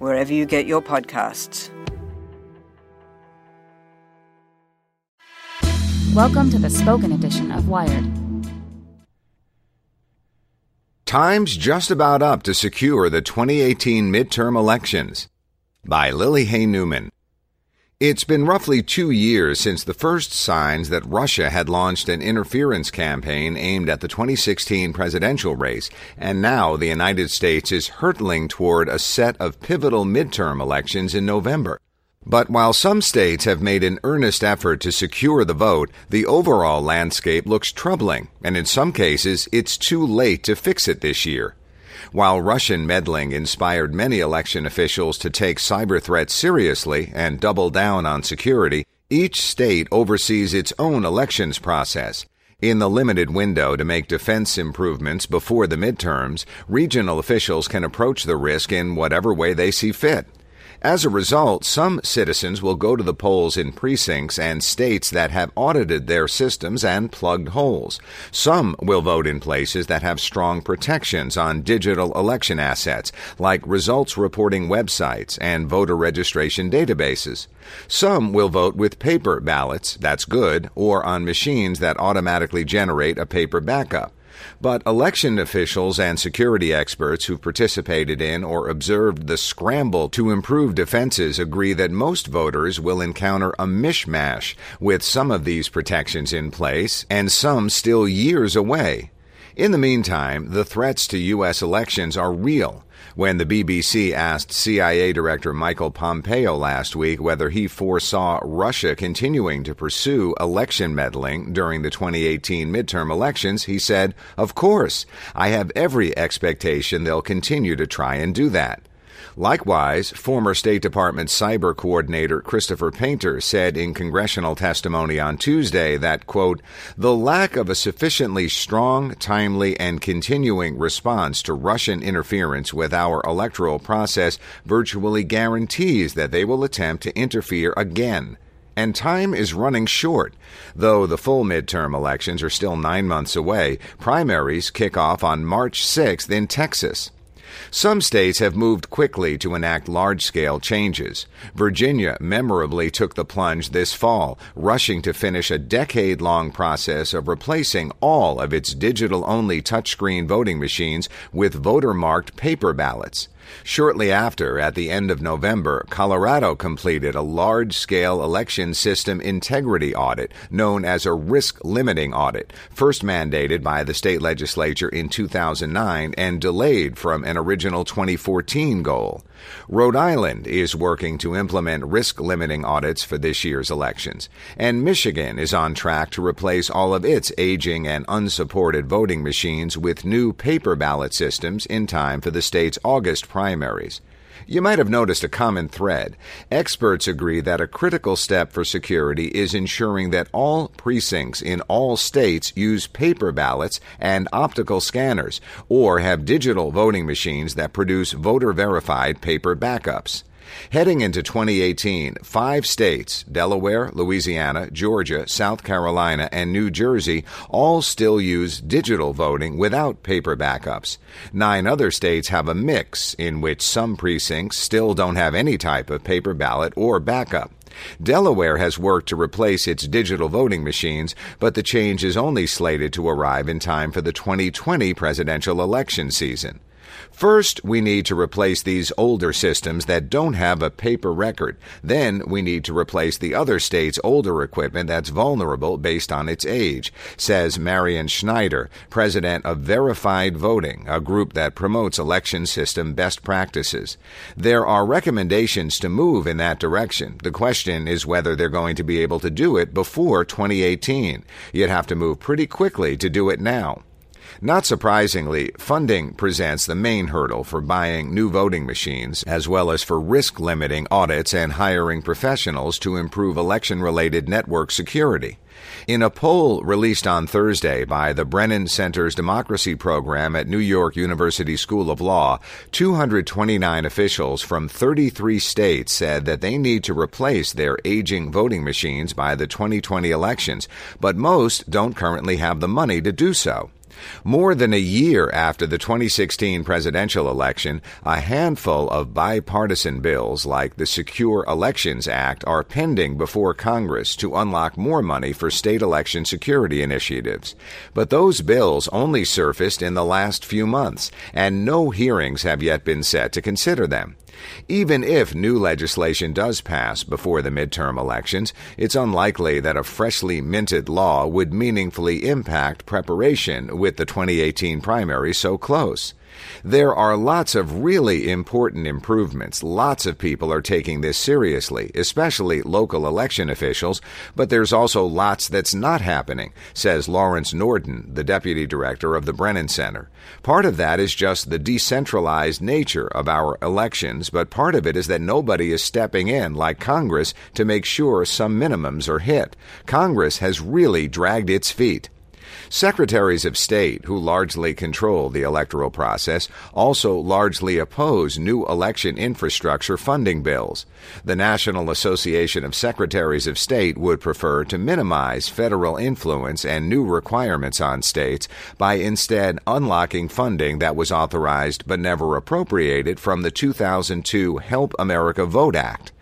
wherever you get your podcasts. Welcome to the spoken edition of Wired. Time's just about up to secure the 2018 midterm elections. By Lily Hay Newman. It's been roughly two years since the first signs that Russia had launched an interference campaign aimed at the 2016 presidential race, and now the United States is hurtling toward a set of pivotal midterm elections in November. But while some states have made an earnest effort to secure the vote, the overall landscape looks troubling, and in some cases, it's too late to fix it this year. While Russian meddling inspired many election officials to take cyber threats seriously and double down on security, each state oversees its own elections process. In the limited window to make defense improvements before the midterms, regional officials can approach the risk in whatever way they see fit. As a result, some citizens will go to the polls in precincts and states that have audited their systems and plugged holes. Some will vote in places that have strong protections on digital election assets, like results reporting websites and voter registration databases. Some will vote with paper ballots, that's good, or on machines that automatically generate a paper backup. But election officials and security experts who have participated in or observed the scramble to improve defenses agree that most voters will encounter a mishmash with some of these protections in place and some still years away. In the meantime, the threats to U.S. elections are real when the BBC asked CIA Director Michael Pompeo last week whether he foresaw Russia continuing to pursue election meddling during the 2018 midterm elections, he said, Of course, I have every expectation they'll continue to try and do that. Likewise, former State Department cyber coordinator Christopher Painter said in congressional testimony on Tuesday that, quote, the lack of a sufficiently strong, timely, and continuing response to Russian interference with our electoral process virtually guarantees that they will attempt to interfere again and time is running short. Though the full midterm elections are still nine months away, primaries kick off on March 6th in Texas. Some states have moved quickly to enact large scale changes. Virginia memorably took the plunge this fall, rushing to finish a decade long process of replacing all of its digital only touchscreen voting machines with voter marked paper ballots. Shortly after, at the end of November, Colorado completed a large scale election system integrity audit known as a risk limiting audit, first mandated by the state legislature in 2009 and delayed from an original 2014 goal. Rhode Island is working to implement risk limiting audits for this year's elections, and Michigan is on track to replace all of its aging and unsupported voting machines with new paper ballot systems in time for the state's August primaries. You might have noticed a common thread. Experts agree that a critical step for security is ensuring that all precincts in all states use paper ballots and optical scanners, or have digital voting machines that produce voter verified paper backups. Heading into 2018, five states Delaware, Louisiana, Georgia, South Carolina, and New Jersey all still use digital voting without paper backups. Nine other states have a mix in which some precincts still don't have any type of paper ballot or backup. Delaware has worked to replace its digital voting machines, but the change is only slated to arrive in time for the 2020 presidential election season. First, we need to replace these older systems that don't have a paper record. Then, we need to replace the other states' older equipment that's vulnerable based on its age, says Marian Schneider, president of Verified Voting, a group that promotes election system best practices. There are recommendations to move in that direction. The question is whether they're going to be able to do it before 2018. You'd have to move pretty quickly to do it now. Not surprisingly, funding presents the main hurdle for buying new voting machines, as well as for risk limiting audits and hiring professionals to improve election related network security. In a poll released on Thursday by the Brennan Center's Democracy Program at New York University School of Law, 229 officials from 33 states said that they need to replace their aging voting machines by the 2020 elections, but most don't currently have the money to do so. More than a year after the 2016 presidential election, a handful of bipartisan bills like the Secure Elections Act are pending before Congress to unlock more money for state election security initiatives. But those bills only surfaced in the last few months, and no hearings have yet been set to consider them. Even if new legislation does pass before the midterm elections, it's unlikely that a freshly minted law would meaningfully impact preparation with the 2018 primary so close. There are lots of really important improvements. Lots of people are taking this seriously, especially local election officials, but there's also lots that's not happening, says Lawrence Norden, the deputy director of the Brennan Center. Part of that is just the decentralized nature of our elections, but part of it is that nobody is stepping in like Congress to make sure some minimums are hit. Congress has really dragged its feet. Secretaries of state, who largely control the electoral process, also largely oppose new election infrastructure funding bills. The National Association of Secretaries of State would prefer to minimize federal influence and new requirements on states by instead unlocking funding that was authorized but never appropriated from the 2002 Help America Vote Act.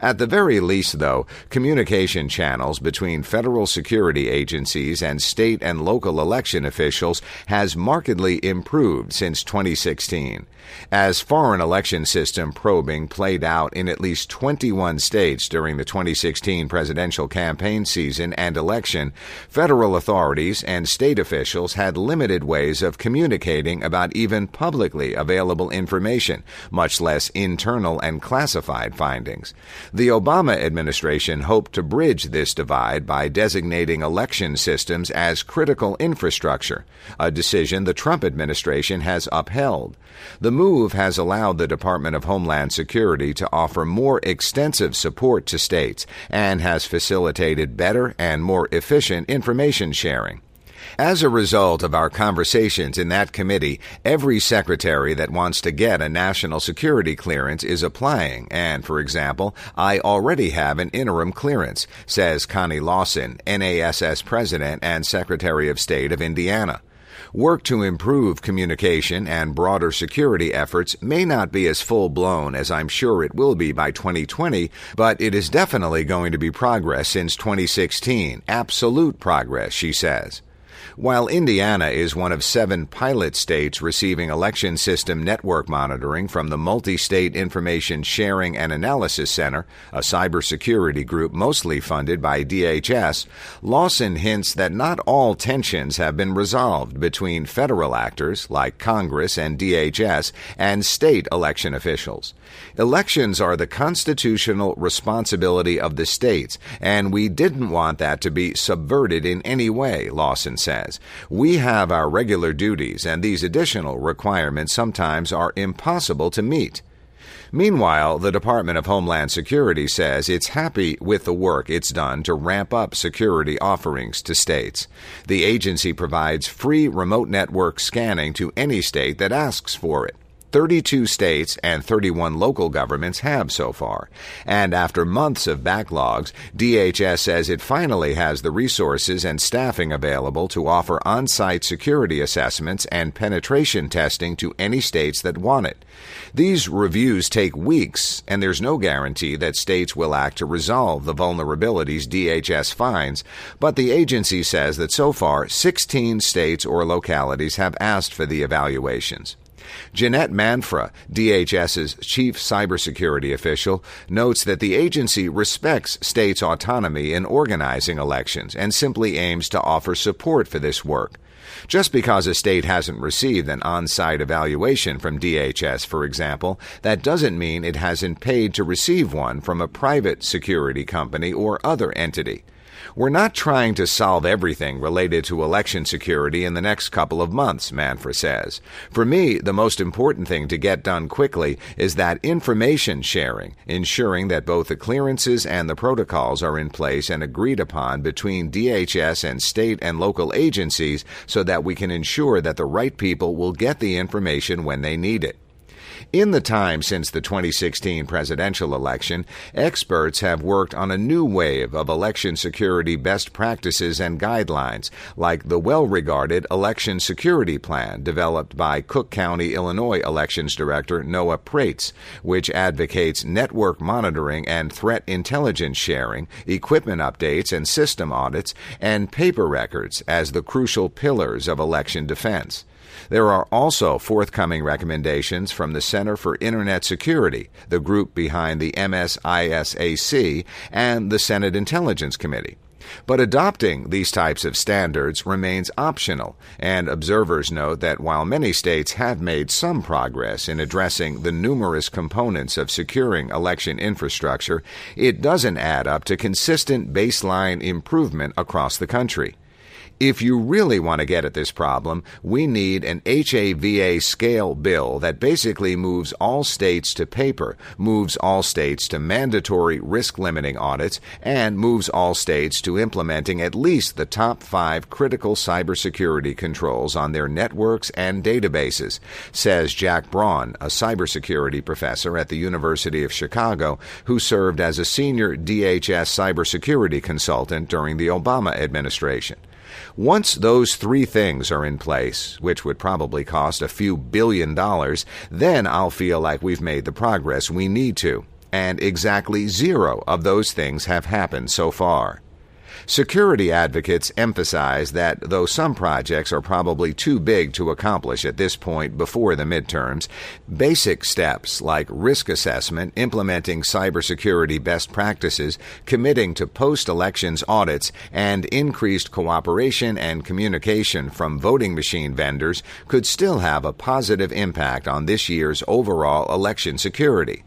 At the very least, though, communication channels between federal security agencies and state and local election officials has markedly improved since 2016. As foreign election system probing played out in at least 21 states during the 2016 presidential campaign season and election, federal authorities and state officials had limited ways of communicating about even publicly available information, much less internal and classified findings. The Obama administration hoped to bridge this divide by designating election systems as critical infrastructure, a decision the Trump administration has upheld. The move has allowed the Department of Homeland Security to offer more extensive support to states and has facilitated better and more efficient information sharing. As a result of our conversations in that committee, every secretary that wants to get a national security clearance is applying, and, for example, I already have an interim clearance, says Connie Lawson, NASS President and Secretary of State of Indiana. Work to improve communication and broader security efforts may not be as full blown as I'm sure it will be by 2020, but it is definitely going to be progress since 2016. Absolute progress, she says. While Indiana is one of seven pilot states receiving election system network monitoring from the Multi State Information Sharing and Analysis Center, a cybersecurity group mostly funded by DHS, Lawson hints that not all tensions have been resolved between federal actors like Congress and DHS and state election officials. Elections are the constitutional responsibility of the states, and we didn't want that to be subverted in any way, Lawson We have our regular duties, and these additional requirements sometimes are impossible to meet. Meanwhile, the Department of Homeland Security says it's happy with the work it's done to ramp up security offerings to states. The agency provides free remote network scanning to any state that asks for it. 32 states and 31 local governments have so far. And after months of backlogs, DHS says it finally has the resources and staffing available to offer on site security assessments and penetration testing to any states that want it. These reviews take weeks, and there's no guarantee that states will act to resolve the vulnerabilities DHS finds, but the agency says that so far 16 states or localities have asked for the evaluations. Jeanette Manfra, DHS's chief cybersecurity official, notes that the agency respects states' autonomy in organizing elections and simply aims to offer support for this work. Just because a state hasn't received an on site evaluation from DHS, for example, that doesn't mean it hasn't paid to receive one from a private security company or other entity. We're not trying to solve everything related to election security in the next couple of months, Manfra says. For me, the most important thing to get done quickly is that information sharing, ensuring that both the clearances and the protocols are in place and agreed upon between DHS and state and local agencies so that we can ensure that the right people will get the information when they need it. In the time since the 2016 presidential election, experts have worked on a new wave of election security best practices and guidelines, like the well regarded Election Security Plan developed by Cook County, Illinois Elections Director Noah Praetz, which advocates network monitoring and threat intelligence sharing, equipment updates and system audits, and paper records as the crucial pillars of election defense. There are also forthcoming recommendations from the Center for Internet Security, the group behind the MSISAC, and the Senate Intelligence Committee. But adopting these types of standards remains optional, and observers note that while many states have made some progress in addressing the numerous components of securing election infrastructure, it doesn't add up to consistent baseline improvement across the country. If you really want to get at this problem, we need an HAVA scale bill that basically moves all states to paper, moves all states to mandatory risk limiting audits, and moves all states to implementing at least the top five critical cybersecurity controls on their networks and databases, says Jake Braun, a cybersecurity professor at the University of Chicago who served as a senior DHS cybersecurity consultant during the Obama administration. Once those three things are in place, which would probably cost a few billion dollars, then I'll feel like we've made the progress we need to. And exactly zero of those things have happened so far. Security advocates emphasize that though some projects are probably too big to accomplish at this point before the midterms, basic steps like risk assessment, implementing cybersecurity best practices, committing to post elections audits, and increased cooperation and communication from voting machine vendors could still have a positive impact on this year's overall election security.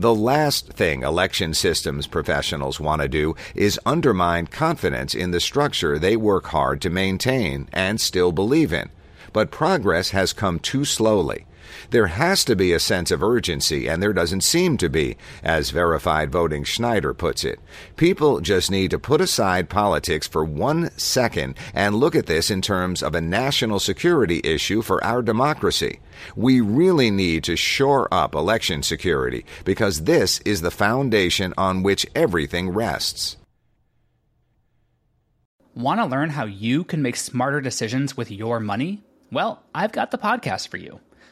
The last thing election systems professionals want to do is undermine confidence in the structure they work hard to maintain and still believe in. But progress has come too slowly. There has to be a sense of urgency, and there doesn't seem to be, as Verified Voting Schneider puts it. People just need to put aside politics for one second and look at this in terms of a national security issue for our democracy. We really need to shore up election security because this is the foundation on which everything rests. Want to learn how you can make smarter decisions with your money? Well, I've got the podcast for you.